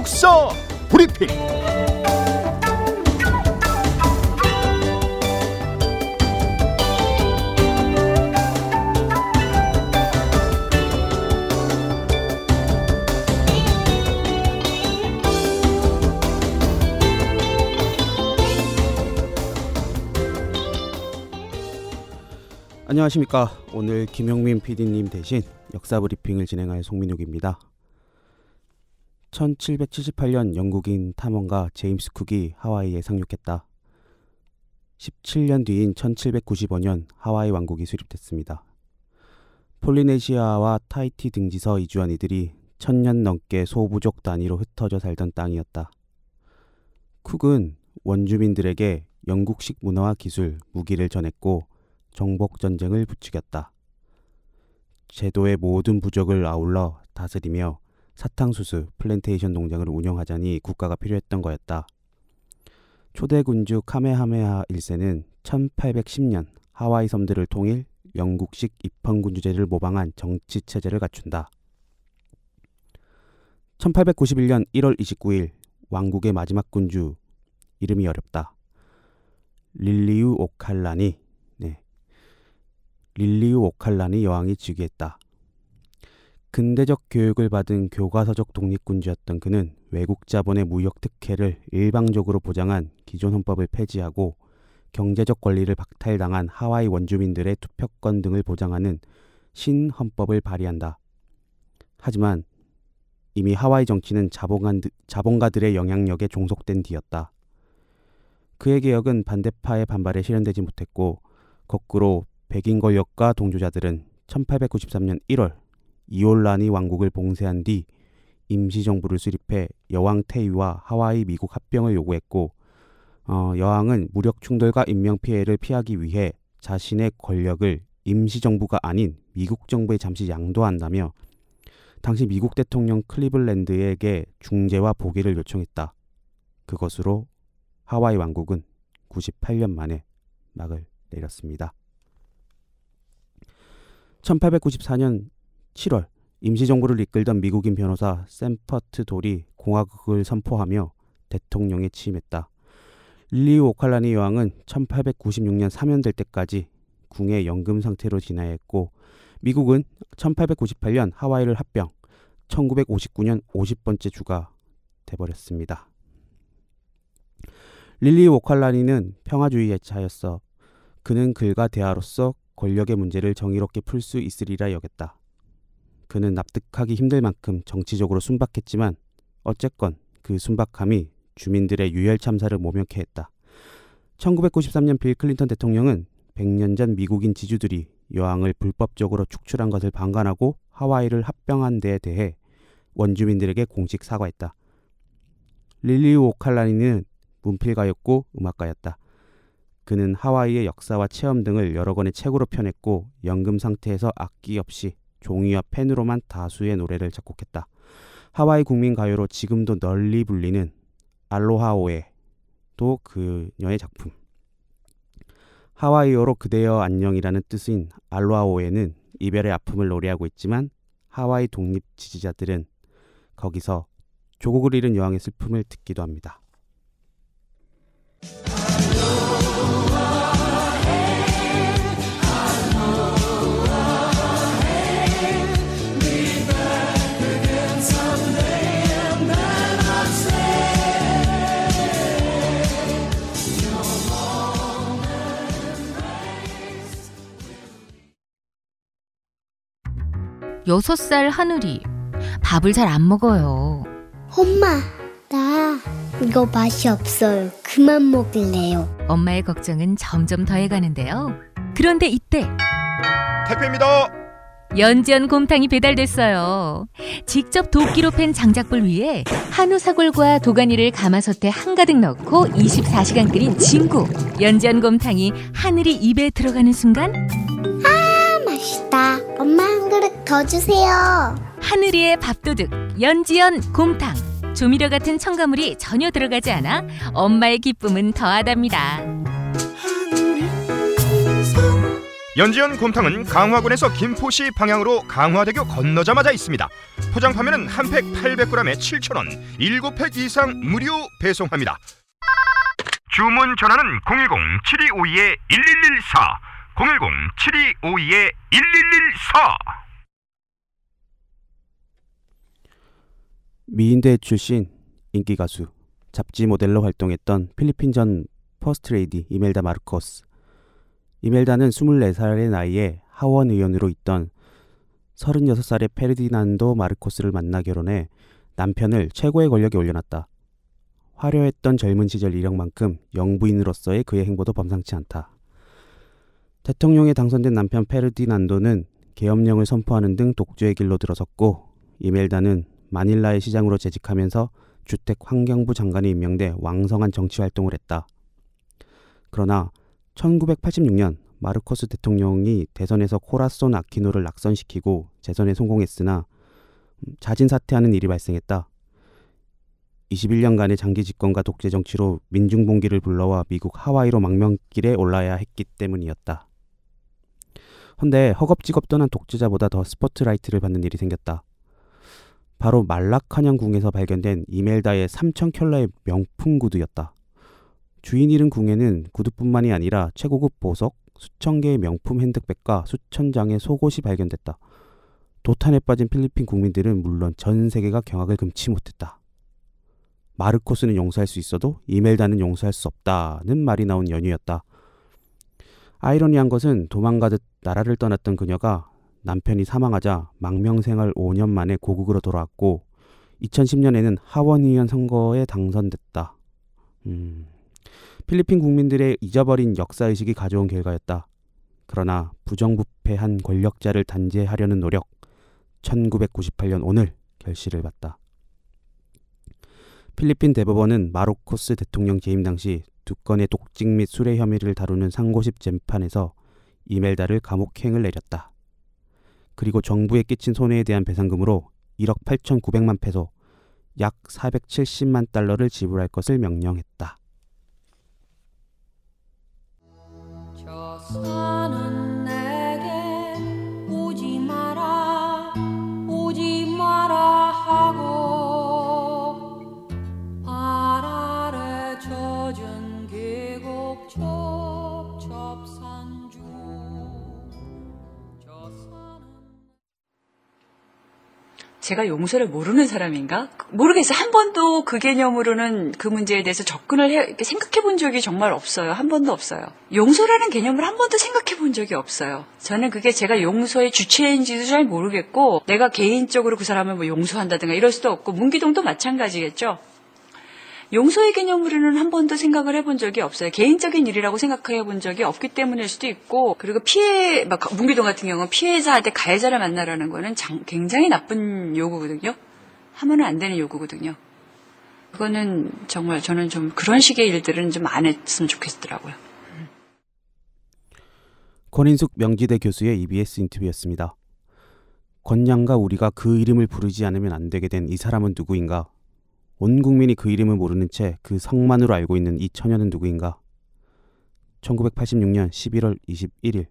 역사 브리핑 안녕하십니까. 오늘 김영민 PD님 대신 역사 브리핑을 진행할 송민욱입니다. 1778년 영국인 탐험가 제임스 쿡이 하와이에 상륙했다. 17년 뒤인 1795년 하와이 왕국이 수립됐습니다. 폴리네시아와 타이티 등지서 이주한 이들이 천년 넘게 소부족 단위로 흩어져 살던 땅이었다. 쿡은 원주민들에게 영국식 문화와 기술, 무기를 전했고 정복 전쟁을 부추겼다. 제도의 모든 부족을 아울러 다스리며 사탕수수, 플랜테이션 농장을 운영하자니 국가가 필요했던 거였다. 초대 군주 카메하메하 1세는 1810년 하와이 섬들을 통일 영국식 입헌군주제를 모방한 정치 체제를 갖춘다. 1891년 1월 29일 왕국의 마지막 군주 이름이 어렵다. 릴리우 오칼란이 네. 릴리우 오칼란이 여왕이 즉위했다. 근대적 교육을 받은 교과서적 독립군주였던 그는 외국 자본의 무역 특혜를 일방적으로 보장한 기존 헌법을 폐지하고 경제적 권리를 박탈당한 하와이 원주민들의 투표권 등을 보장하는 신헌법을 발의한다. 하지만 이미 하와이 정치는 자본가들의 영향력에 종속된 뒤였다. 그의 개혁은 반대파의 반발에 실현되지 못했고 거꾸로 백인 권력과 동조자들은 1893년 1월 이올라니 왕국을 봉쇄한 뒤 임시정부를 수립해 여왕 태위와 하와이 미국 합병을 요구했고 어, 여왕은 무력 충돌과 인명 피해를 피하기 위해 자신의 권력을 임시정부가 아닌 미국 정부에 잠시 양도한다며 당시 미국 대통령 클리블랜드에게 중재와 보기를 요청했다. 그것으로 하와이 왕국은 98년 만에 막을 내렸습니다. 1894년 7월 임시정부를 이끌던 미국인 변호사 샘퍼트 돌이 공화국을 선포하며 대통령에 취임했다. 릴리우 오칼라니 여왕은 1896년 사면될 때까지 궁의 연금 상태로 지나했고 미국은 1898년 하와이를 합병, 1959년 50번째 주가 돼버렸습니다. 릴리 오칼라니는 평화주의의 자였어. 그는 글과 대화로서 권력의 문제를 정의롭게 풀 수 있으리라 여겼다. 그는 납득하기 힘들 만큼 정치적으로 순박했지만 어쨌건 그 순박함이 주민들의 유혈 참사를 모면케 했다. 1993년 빌 클린턴 대통령은 100년 전 미국인 지주들이 여왕을 불법적으로 축출한 것을 방관하고 하와이를 합병한 데에 대해 원주민들에게 공식 사과했다. 릴리우 오칼라니는 문필가였고 음악가였다. 그는 하와이의 역사와 체험 등을 여러 권의 책으로 펴냈고 연금 상태에서 악기 없이 종이와 펜으로만 다수의 노래를 작곡했다. 하와이 국민 가요로 지금도 널리 불리는 알로하오에도 그녀의 작품. 하와이어로 그대여 안녕이라는 뜻인 알로하오에는 이별의 아픔을 노래하고 있지만 하와이 독립 지지자들은 거기서 조국을 잃은 여왕의 슬픔을 듣기도 합니다. 여섯 살 하늘이 밥을 잘 안 먹어요. 엄마, 나 이거 맛이 없어요. 그만 먹을래요. 엄마의 걱정은 점점 더해가는데요. 그런데 이때 택배입니다. 연지연 곰탕이 배달됐어요. 직접 도끼로 팬 장작불 위에 한우 사골과 도가니를 가마솥에 한가득 넣고 24시간 끓인 진구. 연지연 곰탕이 하늘이 입에 들어가는 순간 아, 맛있다. 엄마 한 그릇 더 주세요. 하늘이의 밥도둑 연지연 곰탕. 조미료 같은 첨가물이 전혀 들어가지 않아 엄마의 기쁨은 더하답니다. 연지연 곰탕은 강화군에서 김포시 방향으로 강화대교 건너자마자 있습니다. 포장 판매는 한 팩 800g에 7,000원, 7팩 이상 무료 배송합니다. 주문 전화는 010-7252-1114, 010-7252-1114. 미인대회 출신 인기 가수, 잡지 모델로 활동했던 필리핀 전 퍼스트레이디 이멜다 마르코스. 이멜다는 24살의 나이에 하원 의원으로 있던 36살의 페르디난도 마르코스를 만나 결혼해 남편을 최고의 권력에 올려놨다. 화려했던 젊은 시절 이력만큼 영부인으로서의 그의 행보도 범상치 않다. 대통령에 당선된 남편 페르디난도는 계엄령을 선포하는 등 독주의 길로 들어섰고 이멜다는 마닐라의 시장으로 재직하면서 주택 환경부 장관이 임명돼 왕성한 정치 활동을 했다. 그러나 1986년 마르코스 대통령이 대선에서 코라손 아키노를 낙선시키고 재선에 성공했으나 자진 사퇴하는 일이 발생했다. 21년간의 장기 집권과 독재 정치로 민중 봉기를 불러와 미국 하와이로 망명길에 올라야 했기 때문이었다. 헌데 허겁지겁 떠난 독재자보다 더 스포트라이트를 받는 일이 생겼다. 바로 말라카냥 궁에서 발견된 이멜다의 3천 켤라의 명품 구두였다. 주인 잃은 궁에는 구두뿐만이 아니라 최고급 보석, 수천 개의 명품 핸드백과 수천 장의 속옷이 발견됐다. 도탄에 빠진 필리핀 국민들은 물론 전 세계가 경악을 금치 못했다. 마르코스는 용서할 수 있어도 이멜다는 용서할 수 없다는 말이 나온 연유였다. 아이러니한 것은 도망가듯 나라를 떠났던 그녀가 남편이 사망하자 망명생활 5년 만에 고국으로 돌아왔고 2010년에는 하원의원 선거에 당선됐다. 음, 필리핀 국민들의 잊어버린 역사의식이 가져온 결과였다. 그러나 부정부패한 권력자를 단죄하려는 노력, 1998년 오늘 결실을 봤다. 필리핀 대법원은 마르코스 대통령 재임 당시 두 건의 독직 및 수뢰 혐의를 다루는 상고심 재판에서 이멜다를 감옥행을 내렸다. 그리고 정부에 끼친 손해에 대한 배상금으로 1억 8,900만 페소, 약 470만 달러를 지불할 것을 명령했다. 제가 용서를 모르는 사람인가? 모르겠어요. 한 번도 그 개념으로는 그 문제에 대해서 접근을 해, 생각해 본 적이 정말 없어요. 한 번도 없어요. 용서라는 개념을 한 번도 생각해 본 적이 없어요. 저는 그게 제가 용서의 주체인지도 잘 모르겠고, 내가 개인적으로 그 사람을 뭐 용서한다든가 이럴 수도 없고, 문기동도 마찬가지겠죠. 용서의 개념으로는 한 번도 생각을 해본 적이 없어요. 개인적인 일이라고 생각해 본 적이 없기 때문일 수도 있고, 그리고 피해, 막 문기동 같은 경우는 피해자한테 가해자를 만나라는 거는 장- 굉장히 나쁜 요구거든요. 하면 안 되는 요구거든요. 그거는 정말 저는 좀 그런 식의 일들은 좀 안 했으면 좋겠더라고요. 권인숙 명지대 교수의 EBS 인터뷰였습니다. 권양과 우리가 그 이름을 부르지 않으면 안 되게 된 이 사람은 누구인가? 온 국민이 그 이름을 모르는 채 그 성만으로 알고 있는 이 처녀는 누구인가? 1986년 11월 21일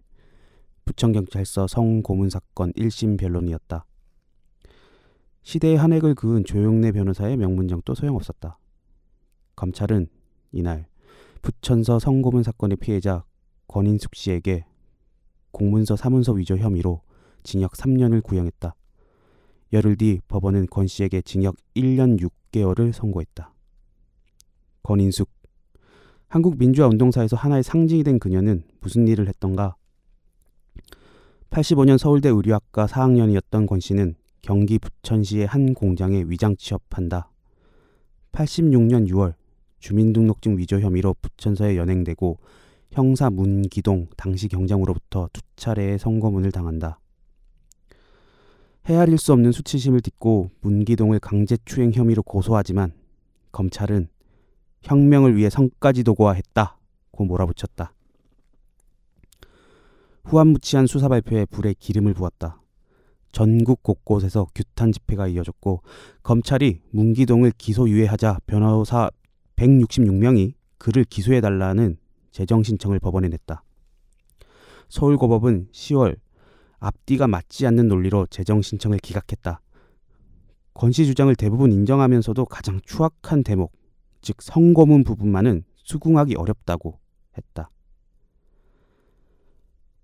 부천경찰서 성고문 사건 1심 변론이었다. 시대의 한 획을 그은 조용래 변호사의 명문정도 소용없었다. 검찰은 이날 부천서 성고문 사건의 피해자 권인숙 씨에게 공문서 사문서 위조 혐의로 징역 3년을 구형했다. 열흘 뒤 법원은 권 씨에게 징역 1년 6 개월을 선고했다. 권인숙 한국 민주화 운동사에서 하나의 상징이 된 그녀는 무슨 일을 했던가? 85년 서울대 의류학과 4학년이었던 권 씨는 경기 부천시의 한 공장에 위장 취업한다. 86년 6월 주민등록증 위조 혐의로 부천서에 연행되고 형사 문기동 당시 경장으로부터 두 차례의 선고문을 당한다. 헤아릴 수 없는 수치심을 딛고 문기동을 강제추행 혐의로 고소하지만 검찰은 혁명을 위해 성까지 도구화했다고 몰아붙였다. 후한무치한 수사 발표에 불에 기름을 부었다. 전국 곳곳에서 규탄 집회가 이어졌고 검찰이 문기동을 기소유예하자 변호사 166명이 그를 기소해달라는 재정 신청을 법원에 냈다. 서울고법은 10월 앞뒤가 맞지 않는 논리로 재정 신청을 기각했다. 권 씨 주장을 대부분 인정하면서도 가장 추악한 대목, 즉 성고문 부분만은 수긍하기 어렵다고 했다.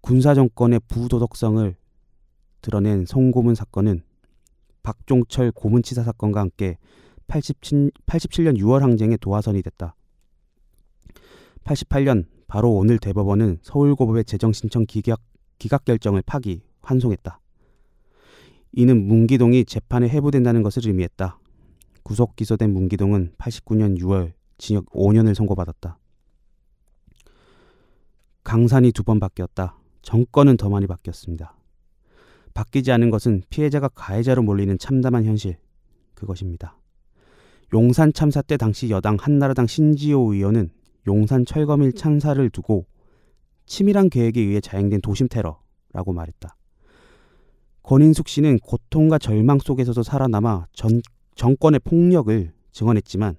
군사 정권의 부도덕성을 드러낸 성고문 사건은 박종철 고문치사 사건과 함께 87, 87년 6월 항쟁의 도화선이 됐다. 88년 바로 오늘 대법원은 서울고법의 재정 신청 기각, 기각 결정을 파기, 환송했다. 이는 문기동이 재판에 회부된다는 것을 의미했다. 구속 기소된 문기동은 89년 6월 징역 5년을 선고받았다. 강산이 두 번 바뀌었다. 정권은 더 많이 바뀌었습니다. 바뀌지 않은 것은 피해자가 가해자로 몰리는 참담한 현실 그것입니다. 용산 참사 때 당시 여당 한나라당 신지호 의원은 용산 철거밀 참사를 두고 치밀한 계획에 의해 자행된 도심 테러라고 말했다. 권인숙 씨는 고통과 절망 속에서도 살아남아 전, 정권의 폭력을 증언했지만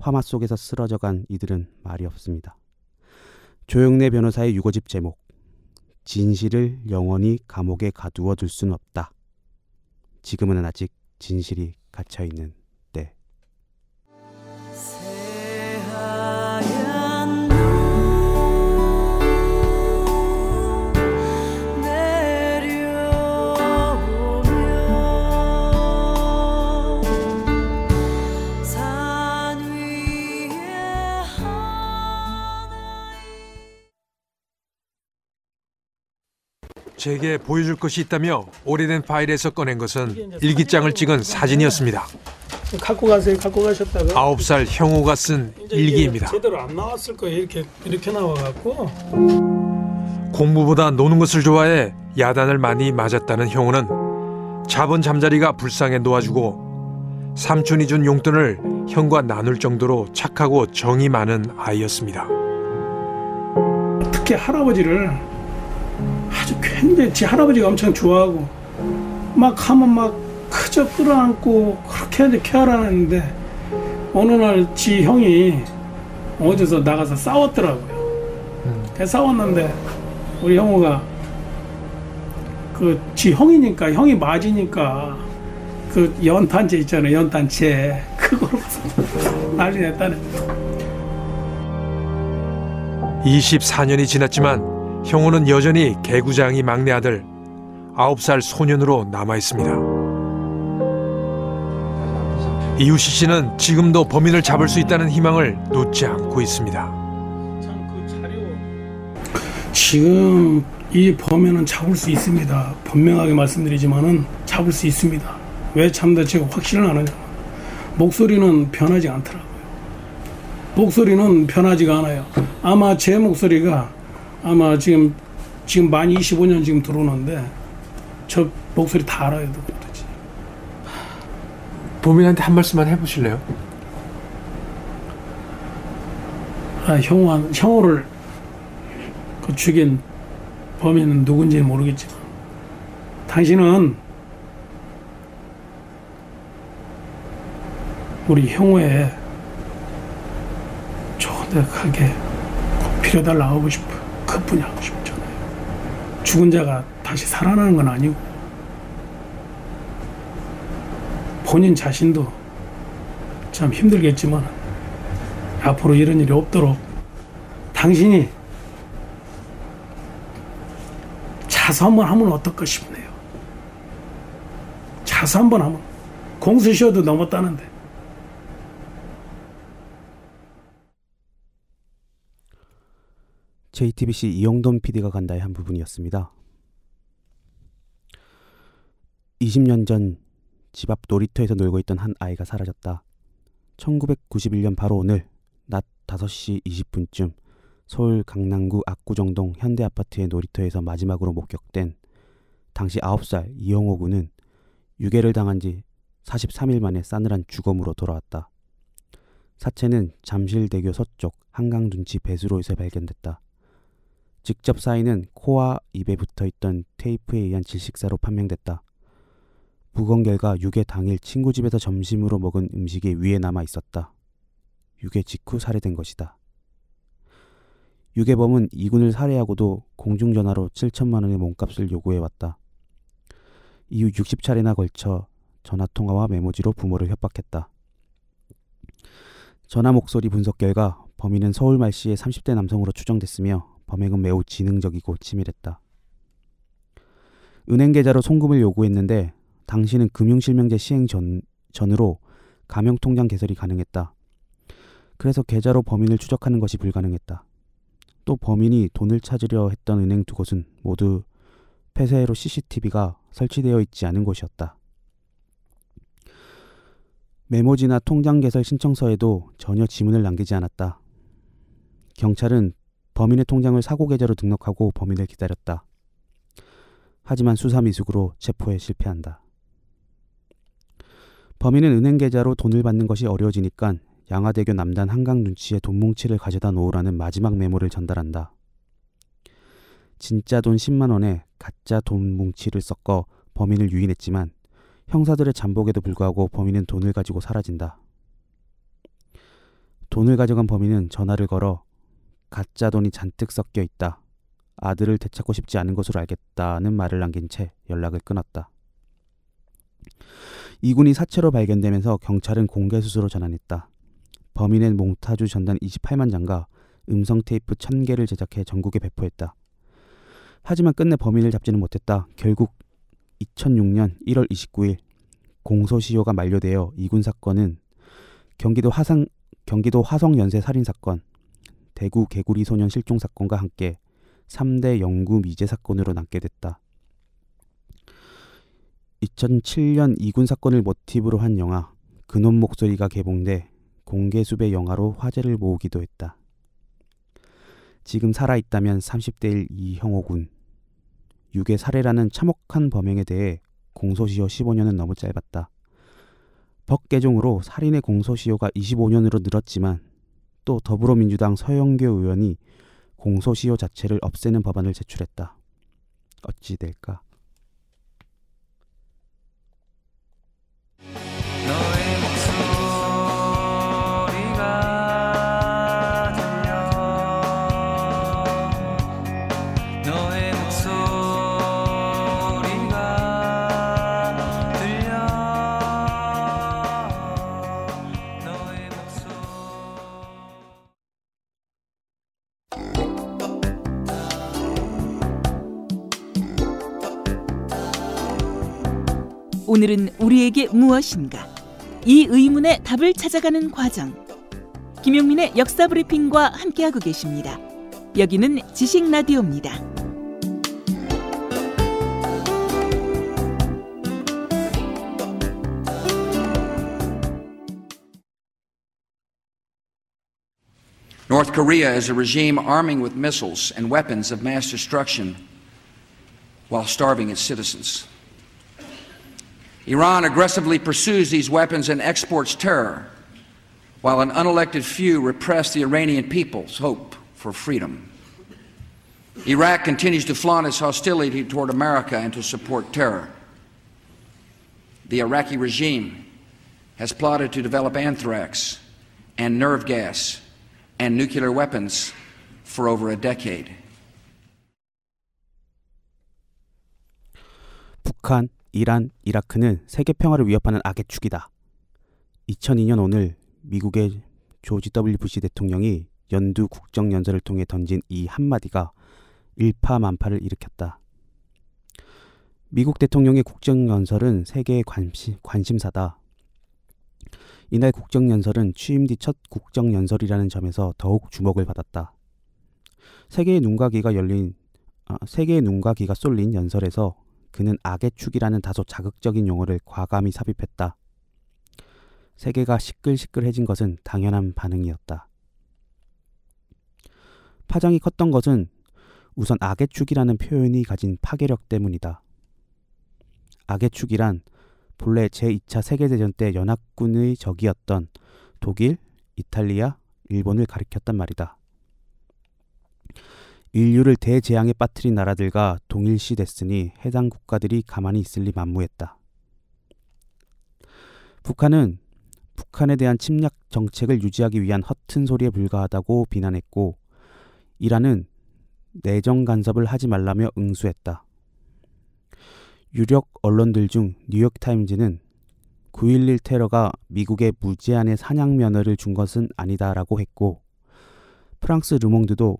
화마 속에서 쓰러져 간 이들은 말이 없습니다. 조영래 변호사의 유고집 제목 진실을 영원히 감옥에 가두어 둘 수는 없다. 지금은 아직 진실이 갇혀 있는 제게 보여줄 것이 있다며 오래된 파일에서 꺼낸 것은 일기장을 찍은 사진이었습니다. 갖고 가세요. 갖고 가셨다가 아홉 살 형우가 쓴 일기입니다. 제대로 안 나왔을 거예요. 이렇게 이렇게 나와 갖고 공부보다 노는 것을 좋아해 야단을 많이 맞았다는 형우는 자본 잠자리가 불쌍해 놓아주고 삼촌이 준 용돈을 형과 나눌 정도로 착하고 정이 많은 아이였습니다. 특히 할아버지를 아주 굉장히 지 할아버지가 엄청 좋아하고 막 하면 막 그저 끌어안고 그렇게 이제 케어하는데 어느 날 지 형이 어디서 나가서 싸웠더라고요. 그래서 싸웠는데 우리 형우가 그 지 형이니까 형이 맞으니까 그 연탄재 있잖아요. 연탄재 그걸 난리 냈다네. 24년이 지났지만 형우는 여전히 개구장이 막내 아들 9살 소년으로 남아 있습니다. 이우시 씨는 지금도 범인을 잡을 수 있다는 희망을 놓지 않고 있습니다. 지금 이 범인은 잡을 수 있습니다. 분명하게 말씀드리지만은 잡을 수 있습니다. 왜 참다 제가 확신을 안 하냐? 목소리는 변하지 않더라고요. 목소리는 변하지가 않아요. 아마 제 목소리가 아마 지금 지금 만 25년 지금 들어오는데 저 목소리 다 알아요, 누구든지. 범인한테 한 말씀만 해보실래요? 아, 형우 형우를 그 죽인 범인은 누군지는 모르겠지만 당신은 우리 형우의 좋은 데 가게 꼭 빌어달라 하고 싶어 그뿐이 하고 싶잖아요 죽은 자가 다시 살아나는 건 아니고 본인 자신도 참 힘들겠지만 앞으로 이런 일이 없도록 당신이 자수 한번 하면 어떨까 싶네요. 자수 한번 하면 공수시효도 넘었다는데 JTBC 이영돈 PD가 간다의 한 부분이었습니다. 20년 전 집 앞 놀이터에서 놀고 있던 한 아이가 사라졌다. 1991년 바로 오늘 낮 5시 20분쯤 서울 강남구 압구정동 현대아파트의 놀이터에서 마지막으로 목격된 당시 9살 이영호 군은 유괴를 당한 지 43일 만에 싸늘한 주검으로 돌아왔다. 사체는 잠실대교 서쪽 한강둔치 배수로에서 발견됐다. 직접 사인은 코와 입에 붙어 있던 테이프에 의한 질식사로 판명됐다. 부검 결과 유괴 당일 친구 집에서 점심으로 먹은 음식이 위에 남아 있었다. 유괴 직후 살해된 것이다. 유괴범은 이군을 살해하고도 공중전화로 7천만 원의 몸값을 요구해왔다. 이후 60차례나 걸쳐 전화통화와 메모지로 부모를 협박했다. 전화 목소리 분석 결과 범인은 서울 말시의 30대 남성으로 추정됐으며 범행은 매우 지능적이고 치밀했다. 은행 계좌로 송금을 요구했는데 당시는 금융실명제 시행 전, 전으로 가명통장 개설이 가능했다. 그래서 계좌로 범인을 추적하는 것이 불가능했다. 또 범인이 돈을 찾으려 했던 은행 두 곳은 모두 폐쇄로 CCTV가 설치되어 있지 않은 곳이었다. 메모지나 통장 개설 신청서에도 전혀 지문을 남기지 않았다. 경찰은 범인의 통장을 사고 계좌로 등록하고 범인을 기다렸다. 하지만 수사 미숙으로 체포에 실패한다. 범인은 은행 계좌로 돈을 받는 것이 어려워지니까 양화대교 남단 한강 눈치에 돈 뭉치를 가져다 놓으라는 마지막 메모를 전달한다. 진짜 돈 10만 원에 가짜 돈 뭉치를 섞어 범인을 유인했지만 형사들의 잠복에도 불구하고 범인은 돈을 가지고 사라진다. 돈을 가져간 범인은 전화를 걸어 가짜 돈이 잔뜩 섞여 있다. 아들을 되찾고 싶지 않은 것으로 알겠다는 말을 남긴 채 연락을 끊었다. 이군이 사체로 발견되면서 경찰은 공개 수수로 전환했다. 범인은 몽타주 전단 28만 장과 음성 테이프 1000개를 제작해 전국에 배포했다. 하지만 끝내 범인을 잡지는 못했다. 결국 2006년 1월 29일 공소시효가 만료되어 이군 사건은 경기도 화성 연쇄 살인 사건, 대구 개구리 소년 실종 사건과 함께 3대 영구 미제 사건으로 남게 됐다. 2007년 이군 사건을 모티브로 한 영화 근원 목소리가 개봉돼 공개수배 영화로 화제를 모으기도 했다. 지금 살아있다면 30대일 이형호 군. 유괴 살해라는 참혹한 범행에 대해 공소시효 15년은 너무 짧았다. 법 개정으로 살인의 공소시효가 25년으로 늘었지만 또 더불어민주당 서영교 의원이 공소시효 자체를 없애는 법안을 제출했다. 어찌 될까? 오늘은 우리에게 무엇인가? 이 의문의 답을 찾아가는 과정. 김용민의 역사 브리핑과 함께하고 계십니다. 여기는 지식 라디오입니다. North Korea is a regime arming with missiles and weapons of mass destruction while starving its citizens. Iran aggressively pursues these weapons and exports terror, while an unelected few repress the Iranian people's hope for freedom. Iraq continues to flaunt its hostility toward America and to support terror. The Iraqi regime has plotted to develop anthrax and nerve gas and nuclear weapons for over a decade. 북한, 이란, 이라크는 세계 평화를 위협하는 악의 축이다. 2002년 오늘 미국의 조지 W 부시 대통령이 연두 국정 연설을 통해 던진 이 한마디가 일파만파를 일으켰다. 미국 대통령의 국정 연설은 세계의 관심, 관심사다. 이날 국정 연설은 취임 뒤 첫 국정 연설이라는 점에서 더욱 주목을 받았다. 세계의 눈과 귀가 열린 아, 세계의 눈과 귀가 쏠린 연설에서 그는 악의 축이라는 다소 자극적인 용어를 과감히 삽입했다. 세계가 시끌시끌해진 것은 당연한 반응이었다. 파장이 컸던 것은 우선 악의 축이라는 표현이 가진 파괴력 때문이다. 악의 축이란 본래 제2차 세계대전 때 연합군의 적이었던 독일, 이탈리아, 일본을 가리켰단 말이다. 인류를 대재앙에 빠뜨린 나라들과 동일시 됐으니 해당 국가들이 가만히 있을 리 만무했다. 북한은 북한에 대한 침략 정책을 유지하기 위한 허튼 소리에 불과하다고 비난했고 이란은 내정 간섭을 하지 말라며 응수했다. 유력 언론들 중 뉴욕타임즈는 9.11 테러가 미국의 무제한의 사냥 면허를 준 것은 아니다라고 했고 프랑스 르몽드도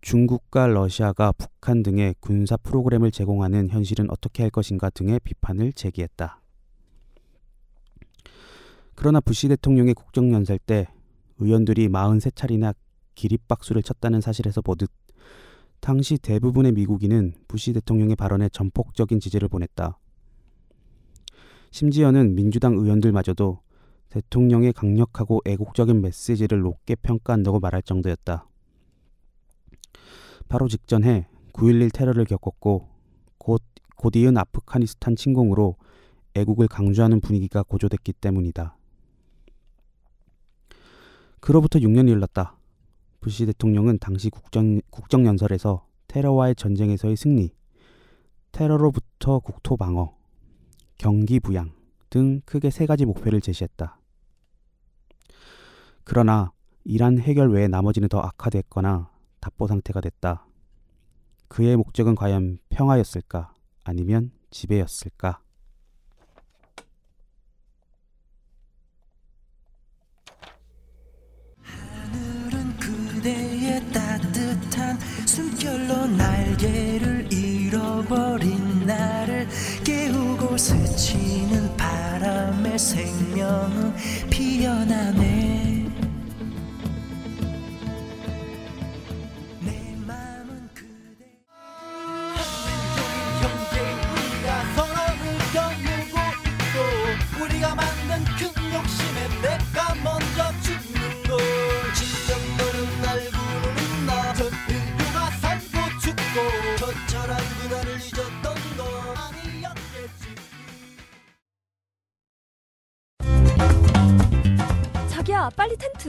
중국과 러시아가 북한 등의 군사 프로그램을 제공하는 현실은 어떻게 할 것인가 등의 비판을 제기했다. 그러나 부시 대통령의 국정연설 때 의원들이 43차례나 기립박수를 쳤다는 사실에서 보듯 당시 대부분의 미국인은 부시 대통령의 발언에 전폭적인 지지를 보냈다. 심지어는 민주당 의원들마저도 대통령의 강력하고 애국적인 메시지를 높게 평가한다고 말할 정도였다. 바로 직전해 9.11 테러를 겪었고 곧, 곧 이은 아프가니스탄 침공으로 애국을 강조하는 분위기가 고조됐기 때문이다. 그로부터 6년이 흘렀다. 부시 대통령은 당시 국정, 국정연설에서 테러와의 전쟁에서의 승리, 테러로부터 국토 방어, 경기 부양 등 크게 세 가지 목표를 제시했다. 그러나 이란 해결 외에 나머지는 더 악화됐거나 답보 상태가 됐다. 그의 목적은 과연 평화였을까? 아니면 지배였을까?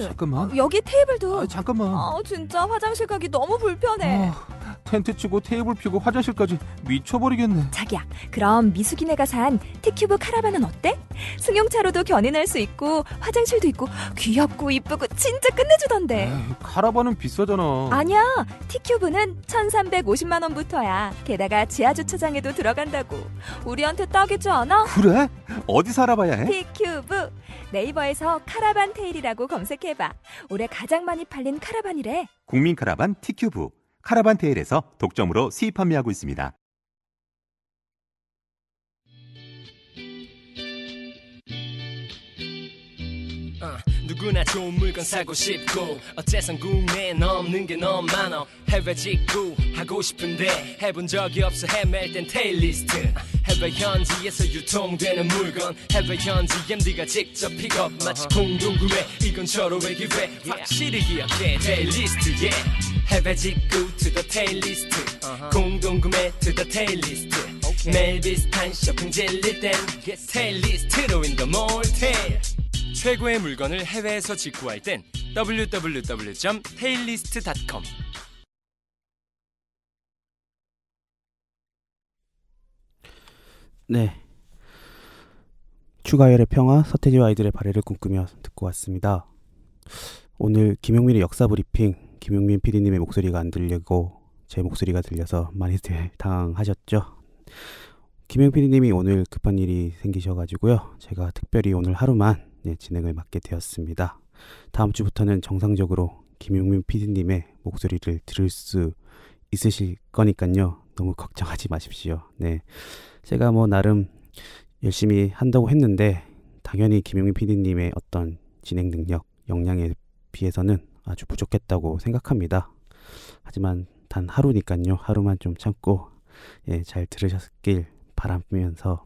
잠깐만. 여기 테이블도 아, 잠깐만. 아 진짜 화장실 가기 너무 불편해 텐트 치고 테이블 피고 화장실까지 미쳐버리겠네. 자기야 그럼 미숙이네가 산 티큐브 카라반은 어때? 승용차로도 견인할 수 있고 화장실도 있고 귀엽고 이쁘고 진짜 끝내주던데 에이, 카라반은 비싸잖아. 아니야 티큐브는 1350만 원부터야 게다가 지하 주차장에도 들어간다고 우리한테 딱이지 않아? 그래? 어디서 알아봐야 해? 티큐브 네이버에서 카라반 테일이라고 검색해봐 올해 가장 많이 팔린 카라반이래 국민 카라반 티큐브 카라반 테일에서 독점으로 수입 판매하고 있습니다. 누구나 좋은 물건 사고 싶고 어째선 국내엔 없는 게 너무 많아. 해외 직구 하고 싶은데 해본 적이 없어. 헤맬 땐 테일리스트. 해외 현지에서 유통되는 물건. 해외 현지 MD가 직접 픽업 마치 공동구매. 이건 절호의 기회. 확실히 기억해. 테일리스트 yeah. 해외 직구 to the 테일리스트. 공동구매 to the 테일리스트. 매일 비슷한 쇼핑 질릴 땐 테일리스트로 in the 테일 최고의 물건을 해외에서 직구할 땐 www.taillist.com 네. 추가열의 평화, 서태지와 아이들의 발해를 꿈꾸며 듣고 왔습니다. 오늘 김용민의 역사 브리핑, 김용민 PD님의 목소리가 안 들리고 제 목소리가 들려서 많이들 당황하셨죠? 김용 PD님이 오늘 급한 일이 생기셔가지고요. 제가 특별히 오늘 하루만 네, 진행을 맡게 되었습니다. 다음 주부터는 정상적으로 김용민 PD님의 목소리를 들을 수 있으실 거니까요. 너무 걱정하지 마십시오. 네. 제가 뭐 나름 열심히 한다고 했는데 당연히 김용민 PD님의 어떤 진행 능력, 역량에 비해서는 아주 부족했다고 생각합니다. 하지만 단 하루니까요. 하루만 좀 참고 예, 잘 들으셨길 바라면서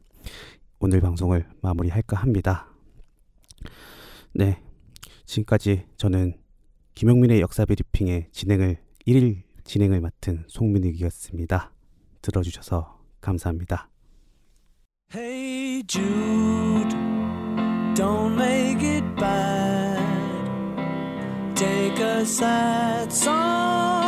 오늘 방송을 마무리할까 합니다. 네. 지금까지 저는 김용민의 역사 브리핑의 진행을 1일 진행을 맡은 송민욱이었습니다. 들어주셔서 감사합니다. Hey Jude, don't make it bad. Take a sad song